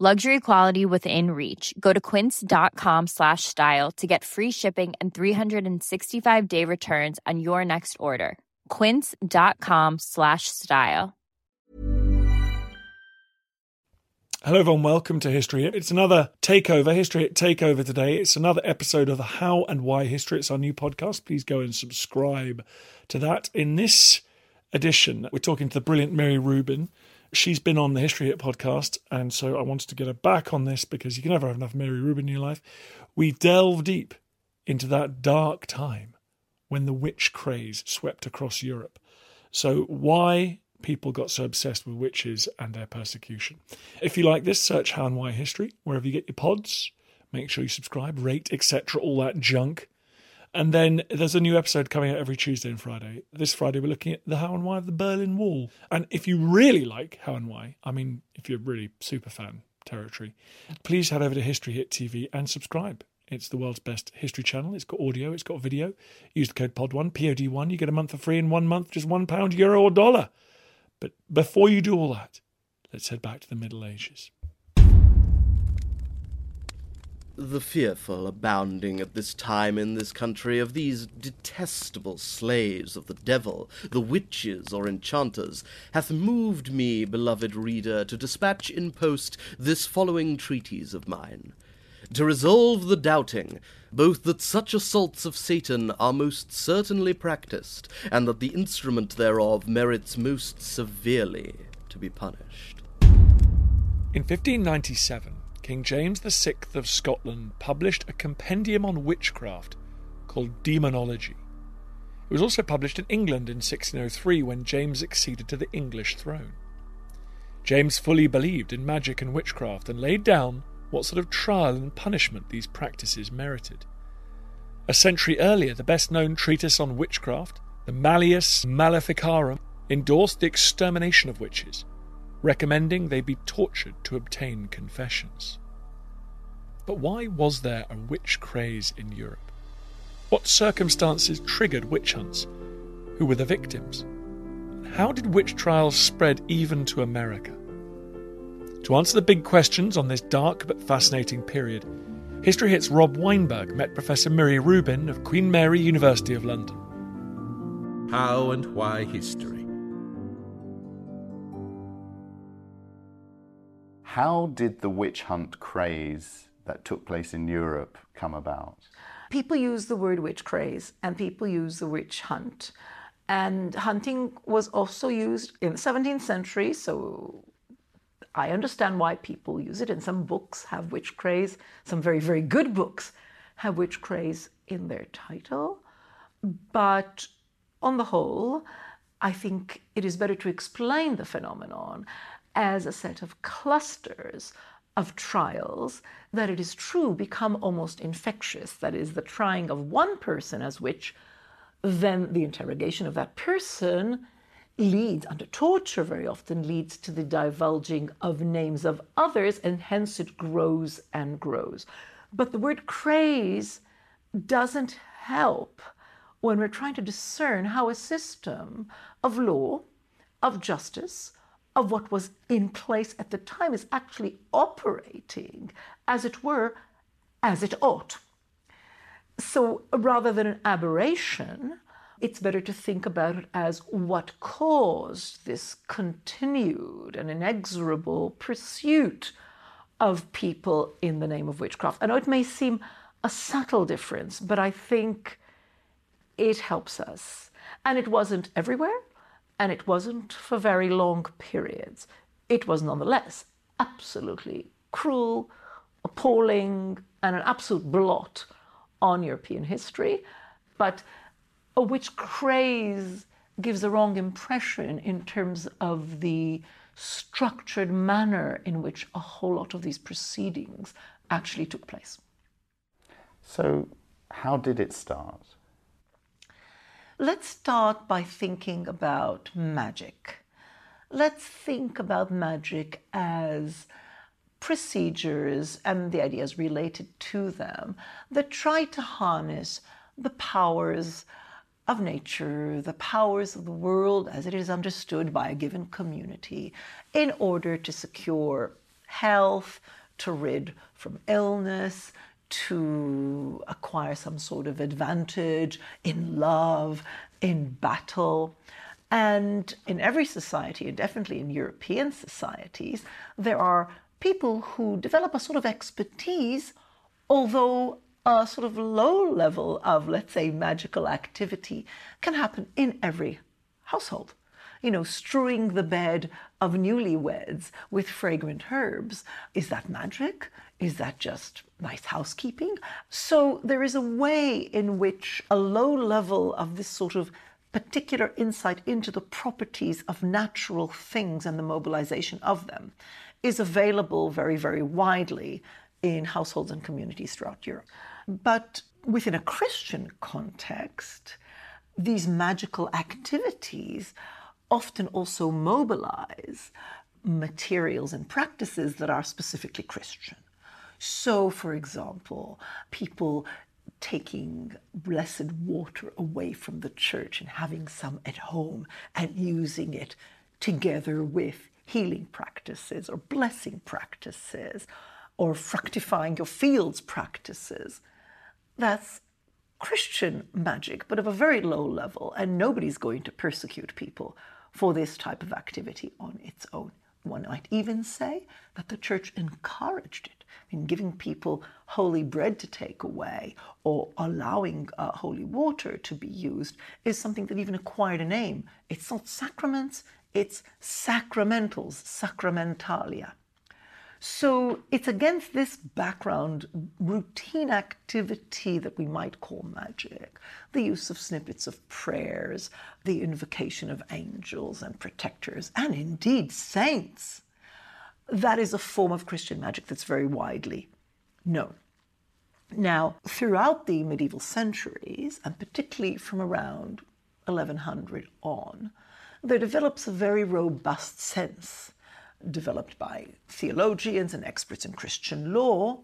Luxury quality within reach. Go to quince.com slash style to get free shipping and 365 day returns on your next order. Quince.com slash style. Hello, everyone. Welcome to History. It's another takeover, History Takeover today. It's another episode of the How and Why History. It's our new podcast. Please go and subscribe to that. In this edition, we're talking to the brilliant Miri Rubin. She's been on the History Hit podcast, and so I wanted to get her back on this because you can never have enough Miri Rubin in your life. We delve deep into that dark time when the witch craze swept across Europe. So, why people got so obsessed with witches and their persecution. If you like this, search How and Why History wherever you get your pods. Make sure you subscribe, rate, etc., all that junk. And then there's a new episode coming out every Tuesday and Friday. This Friday, we're looking at the How and Why of the Berlin Wall. And if you really like How and Why, I mean, if you're really super fan territory, please head over to History Hit TV and subscribe. It's the world's best history channel. It's got audio, it's got video. Use the code POD1, POD1. You get a month for free in one month, just one pound, euro, or dollar. But before you do all that, let's head back to the Middle Ages. The fearful abounding at this time in this country of these detestable slaves of the devil, the witches or enchanters, hath moved me, beloved reader, to dispatch in post this following treatise of mine. To resolve the doubting, both that such assaults of Satan are most certainly practised, and that the instrument thereof merits most severely to be punished. In 1597, King James VI of Scotland published a compendium on witchcraft called Daemonologie. It was also published in England in 1603 when James acceded to the English throne. James fully believed in magic and witchcraft and laid down what sort of trial and punishment these practices merited. A century earlier, the best known treatise on witchcraft, the Malleus Maleficarum, endorsed the extermination of witches recommending they be tortured to obtain confessions. But why was there a witch craze in Europe? What circumstances triggered witch hunts? Who were the victims? How did witch trials spread even to America? To answer the big questions on this dark but fascinating period, History Hit's Rob Weinberg met Professor Miri Rubin of Queen Mary University of London. How and Why History. How did the witch hunt craze that took place in Europe come about? People use the word witch craze and people use the witch hunt. And hunting was also used in the 17th century, so I understand why people use it. And some books have witch craze, some very, very good books have witch craze in their title. But on the whole, I think it is better to explain the phenomenon as a set of clusters of trials that it is true become almost infectious. That is, the trying of one person as witch, then the interrogation of that person leads, under torture very often, leads to the divulging of names of others, and hence it grows and grows. But the word craze doesn't help when we're trying to discern how a system of law, of justice, of what was in place at the time is actually operating, as it were, as it ought. So rather than an aberration, it's better to think about it as what caused this continued and inexorable pursuit of people in the name of witchcraft. I know it may seem a subtle difference, but I think it helps us. And it wasn't everywhere, and it wasn't for very long periods. It was nonetheless absolutely cruel, appalling, and an absolute blot on European history. But a witch craze gives the wrong impression in terms of the structured manner in which a whole lot of these proceedings actually took place. So, how did it start? Let's start by thinking about magic. Let's think about magic as procedures and the ideas related to them that try to harness the powers of nature, the powers of the world as it is understood by a given community, in order to secure health, to rid from illness, to acquire some sort of advantage in love, in battle. And in every society, and definitely in European societies, there are people who develop a sort of expertise, although a sort of low level of, let's say, magical activity can happen in every household. You know, strewing the bed of newlyweds with fragrant herbs. Is that magic? Is that just nice housekeeping? So there is a way in which a low level of this sort of particular insight into the properties of natural things and the mobilization of them is available very, very widely in households and communities throughout Europe. But within a Christian context, these magical activities often also mobilize materials and practices that are specifically Christian. So, for example, people taking blessed water away from the church and having some at home and using it together with healing practices or blessing practices or fructifying your fields practices. That's Christian magic, but of a very low level, and nobody's going to persecute people for this type of activity on its own. One might even say that the church encouraged it in giving people holy bread to take away or allowing uh, holy water to be used is something that even acquired a name. It's not sacraments, it's sacramentals, sacramentalia. So it's against this background routine activity that we might call magic, the use of snippets of prayers, the invocation of angels and protectors, and indeed saints. That is a form of Christian magic that's very widely known. Now, throughout the medieval centuries, and particularly from around 1100 on, there develops a very robust sense developed by theologians and experts in Christian law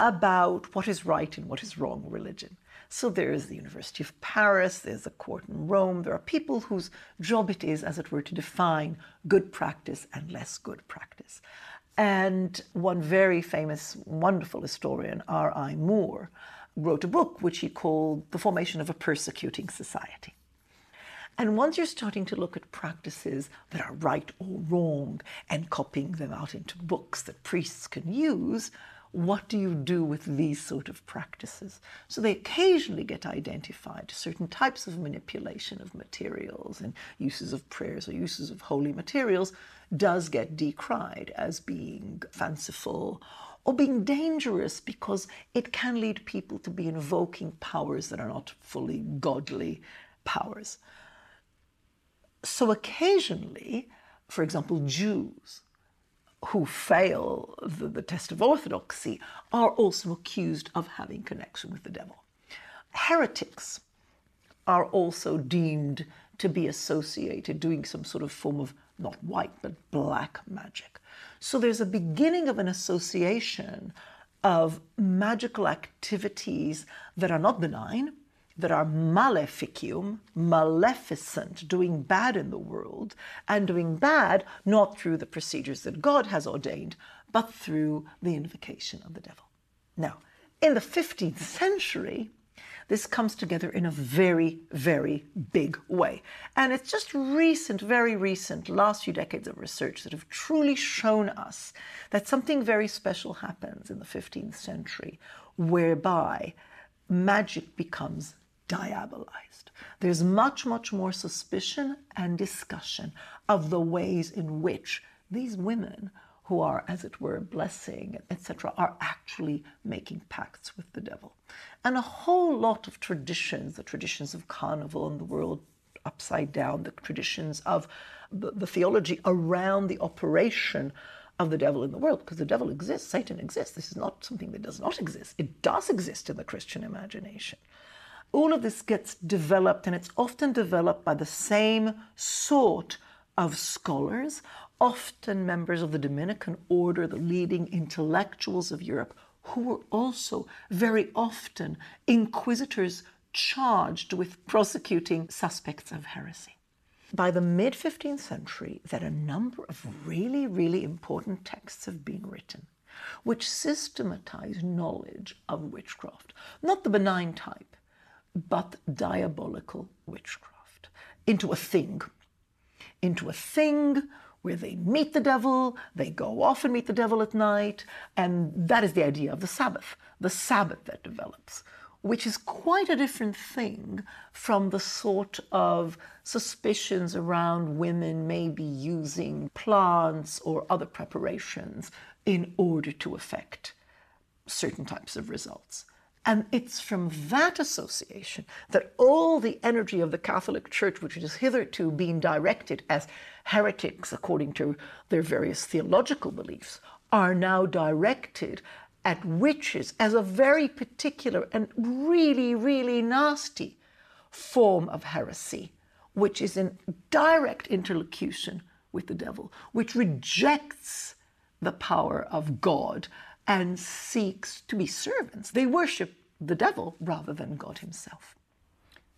about what is right and what is wrong religion. So there is the University of Paris, there's the court in Rome, there are people whose job it is, as it were, to define good practice and less good practice. And one very famous, wonderful historian, R.I. Moore, wrote a book which he called The Formation of a Persecuting Society. And once you're starting to look at practices that are right or wrong and copying them out into books that priests can use, what do you do with these sort of practices? So they occasionally get identified. Certain types of manipulation of materials and uses of prayers or uses of holy materials does get decried as being fanciful or being dangerous because it can lead people to be invoking powers that are not fully godly powers. So occasionally, for example, Jews who fail the, the, test of orthodoxy are also accused of having connection with the devil. Heretics are also deemed to be associated, doing some sort of form of not white but black magic. So there's a beginning of an association of magical activities that are not benign, that are maleficium, maleficent, doing bad in the world, and doing bad not through the procedures that God has ordained, but through the invocation of the devil. Now, in the 15th century, This comes together in a very, very big way. And it's just recent, very recent, last few decades of research that have truly shown us that something very special happens in the 15th century, whereby magic becomes diabolized. There's much, much more suspicion and discussion of the ways in which these women who are, as it were, blessing, etc., are actually making pacts with the devil. And a whole lot of traditions, the traditions of carnival and the world upside down, the traditions of the, the theology around the operation of the devil in the world, because the devil exists, Satan exists. This is not something that does not exist. It does exist in the Christian imagination. All of this gets developed, and it's often developed by the same sort of scholars, often members of the Dominican order, the leading intellectuals of Europe, who were also very often inquisitors charged with prosecuting suspects of heresy. By the mid 15th century, that a number of really, really important texts have been written which systematize knowledge of witchcraft, not the benign type, but diabolical witchcraft, into a thing, into a thing where they meet the devil, they go off and meet the devil at night, and that is the idea of the Sabbath, the Sabbath that develops, which is quite a different thing from the sort of suspicions around women maybe using plants or other preparations in order to affect certain types of results. And it's from that association that all the energy of the Catholic Church, which has hitherto been directed as heretics according to their various theological beliefs, are now directed at witches as a very particular and really, really nasty form of heresy, which is in direct interlocution with the devil, which rejects the power of God and seeks to be servants. They worship the devil rather than God himself.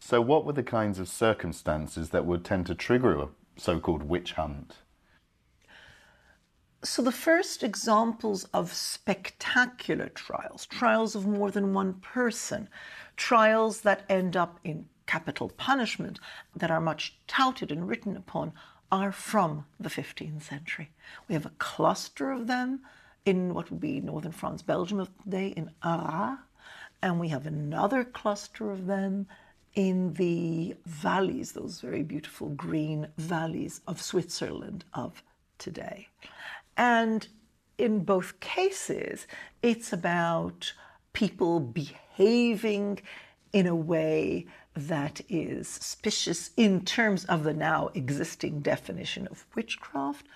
So, what were the kinds of circumstances that would tend to trigger a so called witch hunt? So, the first examples of spectacular trials, trials of more than one person, trials that end up in capital punishment, that are much touted and written upon, are from the 15th century. We have a cluster of them in what would be northern France, Belgium of today, in Arras, and we have another cluster of them in the valleys, those very beautiful green valleys of Switzerland of today. And in both cases, it's about people behaving in a way that is suspicious in terms of the now existing definition of witchcraft,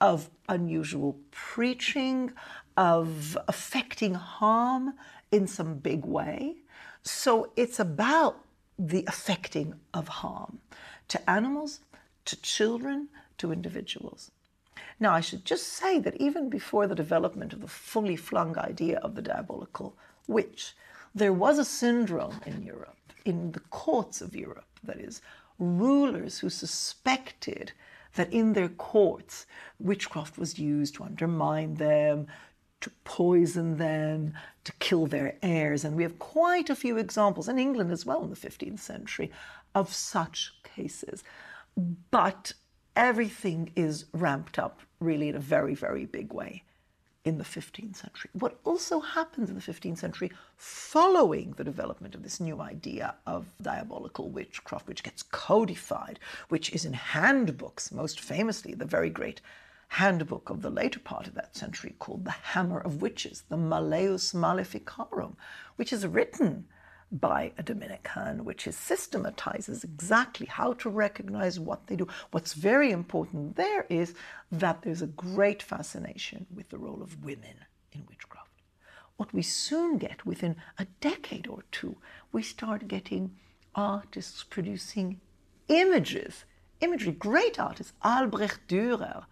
of unusual preaching, of affecting harm in some big way. So it's about the affecting of harm to animals, to children, to individuals. Now, I should just say that even before the development of the fully flung idea of the diabolical witch, there was a syndrome in Europe, in the courts of Europe, that is, rulers who suspected that in their courts witchcraft was used to undermine them, to poison them, to kill their heirs. And we have quite a few examples, in England as well in the 15th century, of such cases. But everything is ramped up really in a very, very big way in the 15th century. What also happens in the 15th century following the development of this new idea of diabolical witchcraft, which gets codified, which is in handbooks, most famously the very great handbook of the later part of that century called The Hammer of Witches, the Malleus Maleficarum, which is written by a Dominican, which is systematizes exactly how to recognize what they do. What's very important there is that there's a great fascination with the role of women in witchcraft. What we soon get within a decade or two, we start getting artists producing images, imagery, great artists, Albrecht Dürer,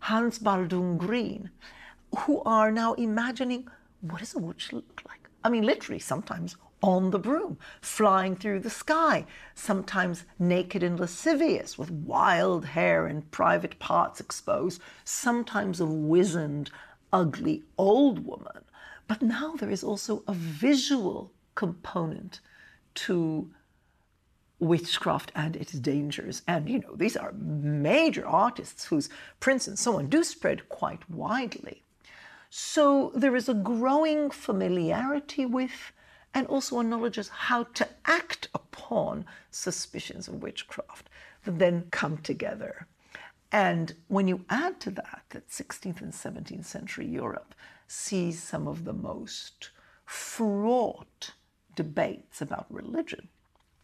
Hans Baldung Grien, who are now imagining what does a witch look like? I mean, literally, sometimes on the broom, flying through the sky, sometimes naked and lascivious, with wild hair and private parts exposed, sometimes a wizened, ugly old woman. But now there is also a visual component to witchcraft and its dangers. And, you know, these are major artists whose prints and so on do spread quite widely. So there is a growing familiarity with and also a knowledge of how to act upon suspicions of witchcraft that then come together. And when you add to that that 16th and 17th century Europe sees some of the most fraught debates about religion,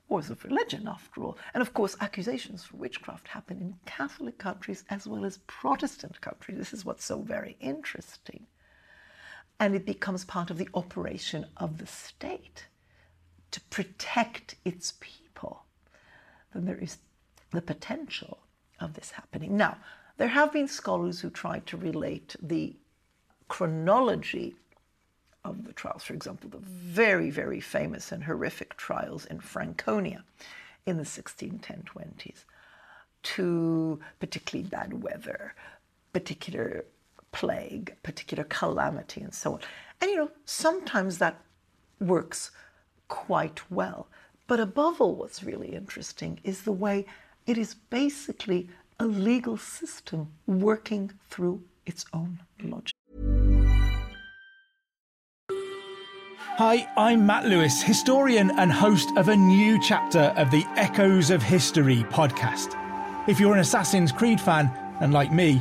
wars of religion after all, and of course accusations for witchcraft happen in Catholic countries as well as Protestant countries. This is what's so very interesting. And it becomes part of the operation of the state to protect its people. Then there is the potential of this happening. Now, there have been scholars who tried to relate the chronology of the trials, for example, the very, very famous and horrific trials in Franconia in the 1610-20s, to particularly bad weather, particular plague, particular calamity, and so on. And you know, sometimes that works quite well. But above all, what's really interesting is the way it is basically a legal system working through its own logic. Hi, I'm Matt Lewis, historian and host of a new chapter of the Echoes of History podcast. If you're an Assassin's Creed fan, and like me,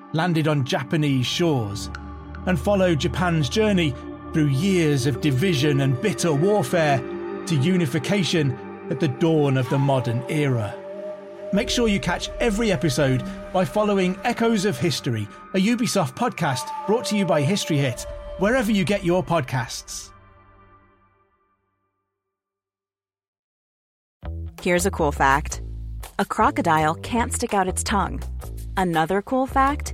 landed on Japanese shores, and follow Japan's journey through years of division and bitter warfare to unification at the dawn of the modern era. Make sure you catch every episode by following Echoes of History, a Ubisoft podcast brought to you by History Hit, wherever you get your podcasts. Here's a cool fact a crocodile can't stick out its tongue. Another cool fact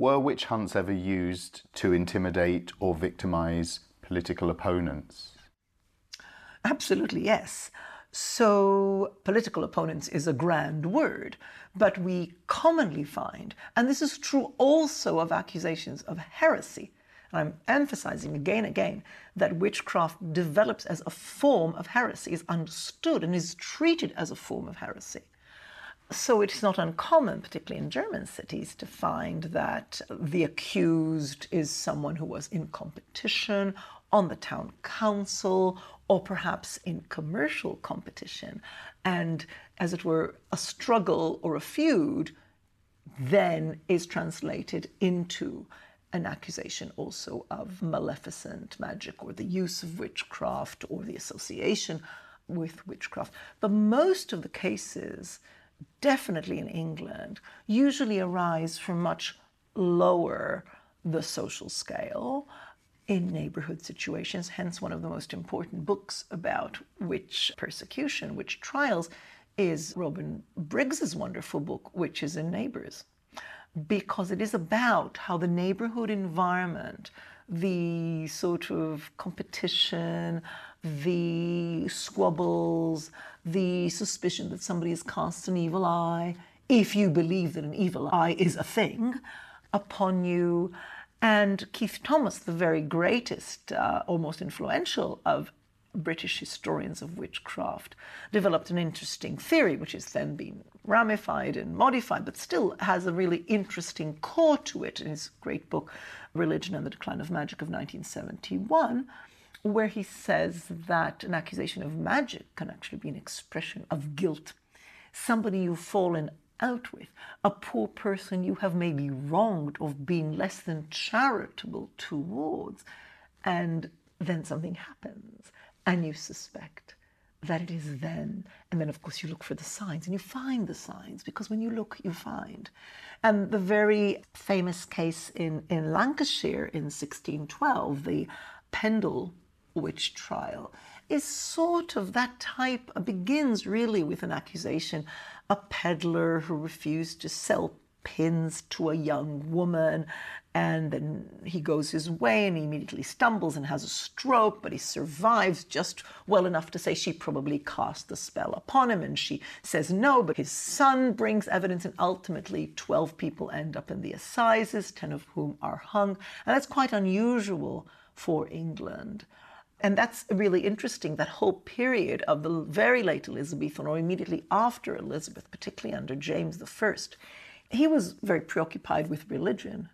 Were witch hunts ever used to intimidate or victimize political opponents? Absolutely, yes. So, political opponents is a grand word, but we commonly find, and this is true also of accusations of heresy, and I'm emphasizing again and again that witchcraft develops as a form of heresy, is understood and is treated as a form of heresy. So it's not uncommon, particularly in German cities, to find that the accused is someone who was in competition on the town council or perhaps in commercial competition. And as it were, a struggle or a feud then is translated into an accusation also of maleficent magic or the use of witchcraft or the association with witchcraft. But most of the cases definitely in England, usually arise from much lower the social scale in neighborhood situations. Hence, one of the most important books about witch persecution, witch trials, is Robin Briggs's wonderful book, Witches and Neighbors, because it is about how the neighborhood environment, the sort of competition, the squabbles, the suspicion that somebody has cast an evil eye if you believe that an evil eye is a thing, upon you. And Keith Thomas, the very greatest, uh, or most influential of British historians of witchcraft, developed an interesting theory, which has then been ramified and modified, but still has a really interesting core to it in his great book, Religion and the Decline of Magic of 1971, where he says that an accusation of magic can actually be an expression of guilt. Somebody you've fallen out with, a poor person you have maybe wronged of being less than charitable towards, and then something happens and you suspect that it is then. And then, of course, you look for the signs and you find the signs because when you look, you find. And the very famous case in, in Lancashire in 1612, the Pendle witch trial, is sort of that type, uh, begins really with an accusation a peddler who refused to sell pins to a young woman and then he goes his way and he immediately stumbles and has a stroke, but he survives just well enough to say she probably cast the spell upon him. And she says no, but his son brings evidence, and ultimately 12 people end up in the assizes, 10 of whom are hung. And that's quite unusual for England. And that's really interesting, that whole period of the very late Elizabethan or immediately after Elizabeth, particularly under James I. He was very preoccupied with religion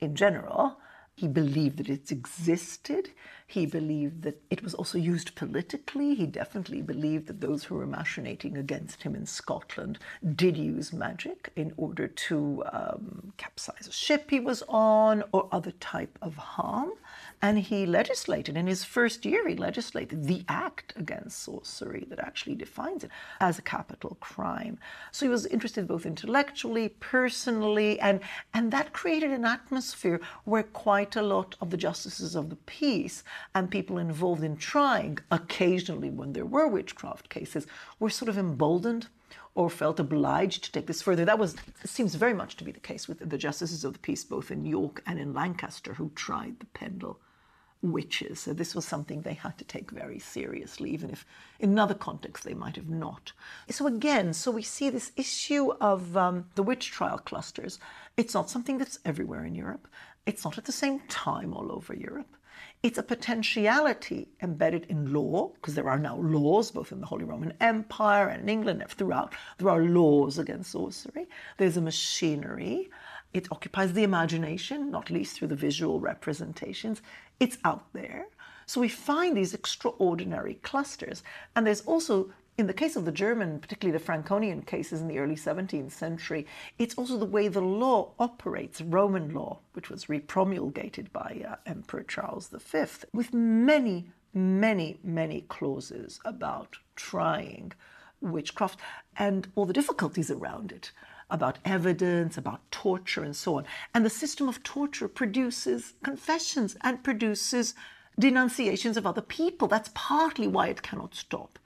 in general. He believed that it existed. He believed that it was also used politically. He definitely believed that those who were machinating against him in Scotland did use magic in order to um, capsize a ship he was on or other type of harm. And he legislated, in his first year, he legislated the act against sorcery that actually defines it as a capital crime. So he was interested both intellectually, personally, and, and that created an atmosphere where quite a lot of the justices of the peace and people involved in trying, occasionally when there were witchcraft cases, were sort of emboldened or felt obliged to take this further. That was seems very much to be the case with the justices of the peace, both in York and in Lancaster, who tried the Pendle witches. So this was something they had to take very seriously, even if in another context they might have not. So again, so we see this issue of um, the witch trial clusters. It's not something that's everywhere in Europe. It's not at the same time all over Europe. It's a potentiality embedded in law, because there are now laws both in the Holy Roman Empire and in England and throughout. There are laws against sorcery. There's a machinery. It occupies the imagination, not least through the visual representations. It's out there. So we find these extraordinary clusters. And there's also, in the case of the German, particularly the Franconian cases in the early 17th century, it's also the way the law operates, Roman law, which was repromulgated by uh, Emperor Charles V, with many, many, many clauses about trying witchcraft and all the difficulties around it about evidence, about torture, and so on. And the system of torture produces confessions and produces denunciations of other people. That's partly why it cannot stop.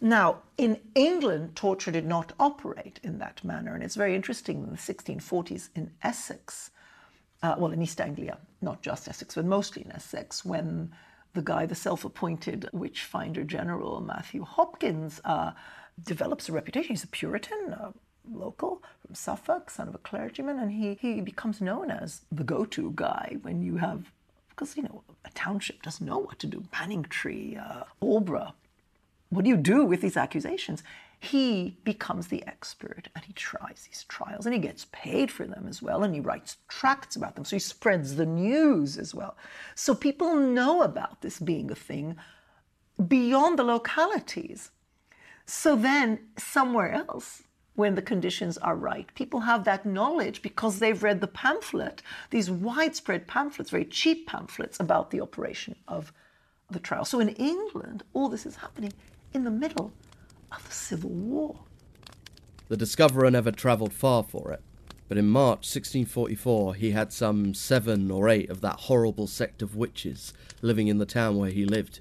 Now, in England, torture did not operate in that manner. And it's very interesting in the 1640s in Essex, uh, well, in East Anglia, not just Essex, but mostly in Essex, when the guy, the self appointed witch finder general, Matthew Hopkins, uh, develops a reputation. He's a Puritan, uh, local from Suffolk, son of a clergyman, and he, he becomes known as the go to guy when you have, because, you know, a township doesn't know what to do. Manningtree, uh. What do you do with these accusations? He becomes the expert and he tries these trials and he gets paid for them as well and he writes tracts about them. So he spreads the news as well. So people know about this being a thing beyond the localities. So then, somewhere else, when the conditions are right. People have that knowledge because they've read the pamphlet, these widespread pamphlets, very cheap pamphlets about the operation of the trial. So in England, all this is happening in the middle of the Civil War. The discoverer never travelled far for it, but in March 1644 he had some seven or eight of that horrible sect of witches living in the town where he lived.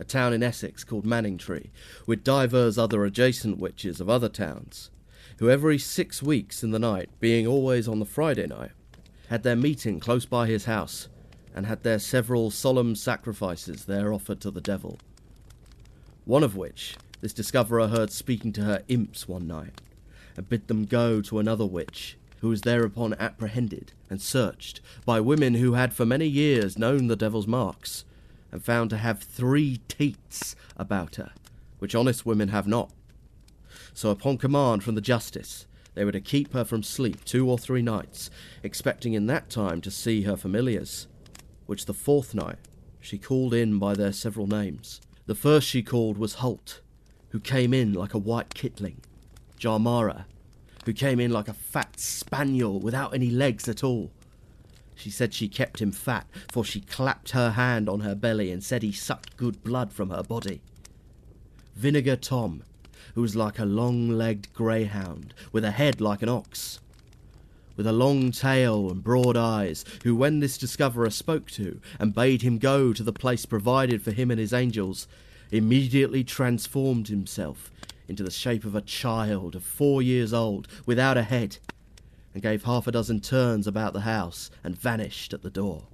A town in Essex called Manningtree, with divers other adjacent witches of other towns who every six weeks in the night, being always on the Friday night, had their meeting close by his house, and had their several solemn sacrifices there offered to the devil. One of which this discoverer heard speaking to her imps one night, and bid them go to another witch, who was thereupon apprehended and searched by women who had for many years known the devil's marks, and found to have three teats about her, which honest women have not. So, upon command from the justice, they were to keep her from sleep two or three nights, expecting in that time to see her familiars, which the fourth night she called in by their several names. The first she called was Holt, who came in like a white kitling, Jarmara, who came in like a fat spaniel without any legs at all. She said she kept him fat, for she clapped her hand on her belly and said he sucked good blood from her body. Vinegar Tom, who was like a long legged greyhound, with a head like an ox, with a long tail and broad eyes, who, when this discoverer spoke to and bade him go to the place provided for him and his angels, immediately transformed himself into the shape of a child of four years old without a head, and gave half a dozen turns about the house and vanished at the door.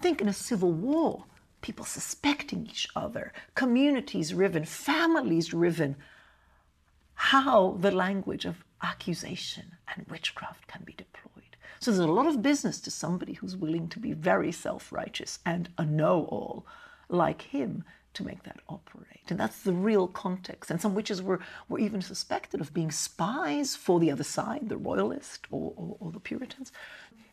Think in a civil war, people suspecting each other, communities riven, families riven, how the language of accusation and witchcraft can be deployed. So there's a lot of business to somebody who's willing to be very self righteous and a know all like him to make that operate. And that's the real context. And some witches were, were even suspected of being spies for the other side, the royalist or, or, or the Puritans.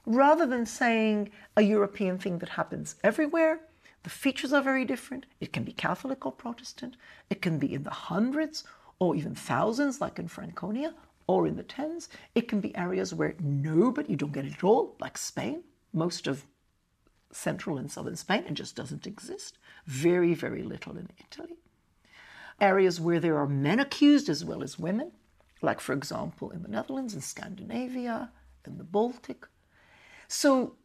Rather than saying a European thing that happens everywhere, the features are very different. It can be Catholic or Protestant. It can be in the hundreds or even thousands, like in Franconia, or in the tens. It can be areas where nobody, you don't get it at all, like Spain. Most of central and southern Spain, it just doesn't exist. Very, very little in Italy. Areas where there are men accused as well as women, like, for example, in the Netherlands, in Scandinavia, in the Baltic. So,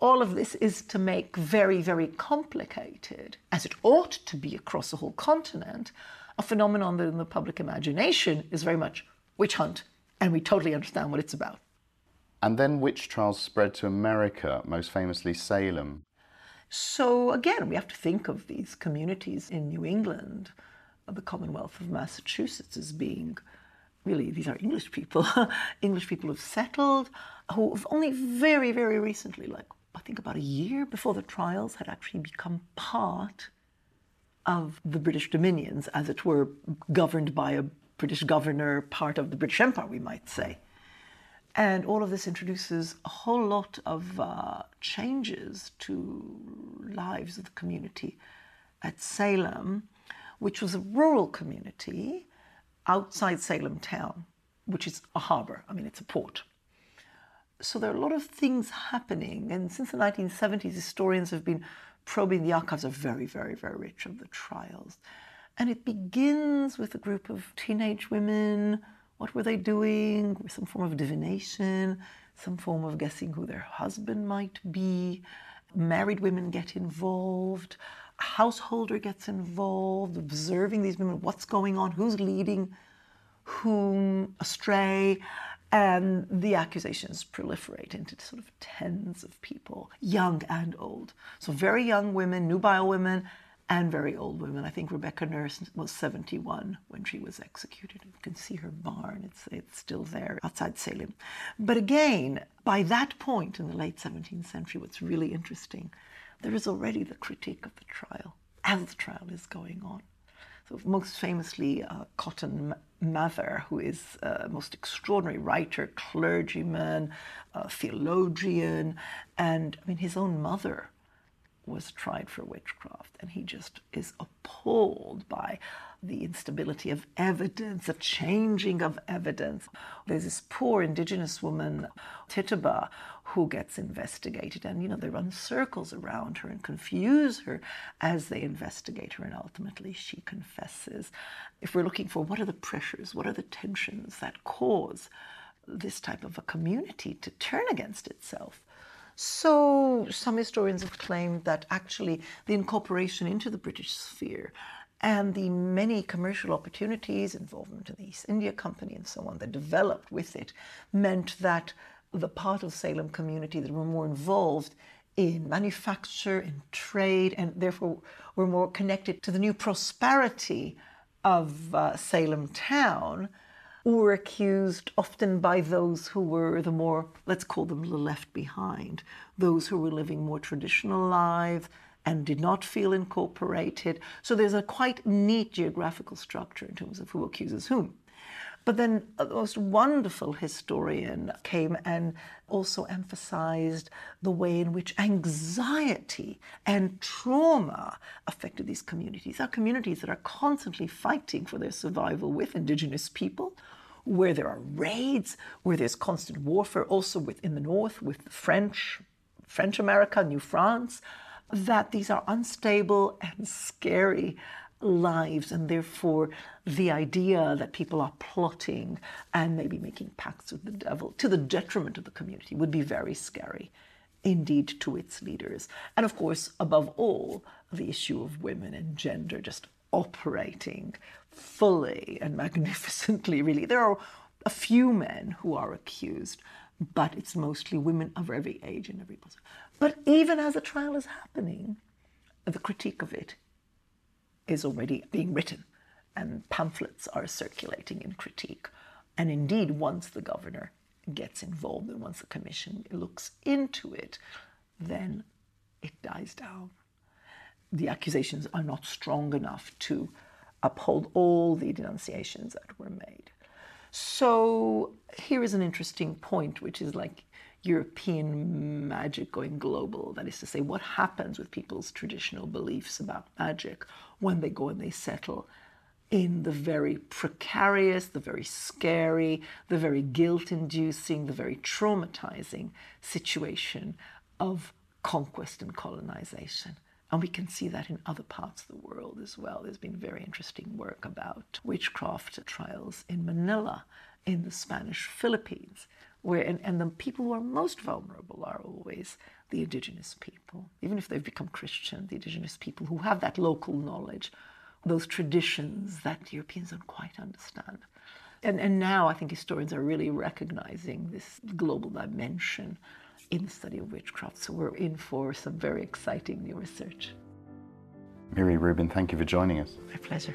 all of this is to make very, very complicated, as it ought to be across the whole continent, a phenomenon that in the public imagination is very much witch hunt, and we totally understand what it's about. And then witch trials spread to America, most famously Salem. So again, we have to think of these communities in New England, the Commonwealth of Massachusetts, as being really these are English people, English people who've settled, who have only very, very recently, like I think about a year before the trials, had actually become part of the British dominions, as it were, governed by a British governor, part of the British Empire, we might say. And all of this introduces a whole lot of uh, changes to lives of the community at Salem, which was a rural community outside Salem town, which is a harbor. I mean, it's a port. So there are a lot of things happening. And since the 1970s, historians have been probing the archives are very, very, very rich of the trials. And it begins with a group of teenage women what were they doing? Some form of divination, some form of guessing who their husband might be. Married women get involved. A householder gets involved, observing these women, what's going on, who's leading whom astray. And the accusations proliferate into sort of tens of people, young and old. So, very young women, nubile women, and very old women. I think Rebecca Nurse was 71 when she was executed. You can see her barn, it's, it's still there outside Salem. But again, by that point in the late 17th century, what's really interesting, there is already the critique of the trial as the trial is going on. Most famously, uh, Cotton Mather, who is a most extraordinary writer, clergyman, theologian, and I mean, his own mother was tried for witchcraft, and he just is appalled by the instability of evidence, the changing of evidence. There's this poor indigenous woman, Tituba, who gets investigated, and you know, they run circles around her and confuse her as they investigate her, and ultimately she confesses. If we're looking for what are the pressures, what are the tensions that cause this type of a community to turn against itself, so some historians have claimed that actually the incorporation into the British sphere and the many commercial opportunities, involvement in the East India Company and so on, that developed with it, meant that the part of Salem community that were more involved in manufacture, in trade, and therefore were more connected to the new prosperity of uh, Salem town were accused often by those who were the more, let's call them the left behind, those who were living more traditional lives and did not feel incorporated. So there's a quite neat geographical structure in terms of who accuses whom. But then uh, a most wonderful historian came and also emphasized the way in which anxiety and trauma affected these communities. Are communities that are constantly fighting for their survival with indigenous people, where there are raids, where there's constant warfare, also within the north with the French, French America, New France, that these are unstable and scary lives, and therefore the idea that people are plotting and maybe making pacts with the devil to the detriment of the community would be very scary indeed to its leaders. And of course, above all, the issue of women and gender just operating fully and magnificently, really. There are a few men who are accused, but it's mostly women of every age and every position. But even as the trial is happening, the critique of it is already being written, and pamphlets are circulating in critique. And indeed, once the governor gets involved and once the commission looks into it, then it dies down. The accusations are not strong enough to uphold all the denunciations that were made. So here is an interesting point, which is like European magic going global. That is to say, what happens with people's traditional beliefs about magic when they go and they settle in the very precarious, the very scary, the very guilt inducing, the very traumatizing situation of conquest and colonization. And we can see that in other parts of the world as well. There's been very interesting work about witchcraft trials in Manila, in the Spanish Philippines, where and, and the people who are most vulnerable are always the indigenous people. Even if they've become Christian, the indigenous people who have that local knowledge, those traditions that Europeans don't quite understand. And, and now I think historians are really recognizing this global dimension in the study of witchcraft. So we're in for some very exciting new research. Miri Rubin, thank you for joining us. My pleasure.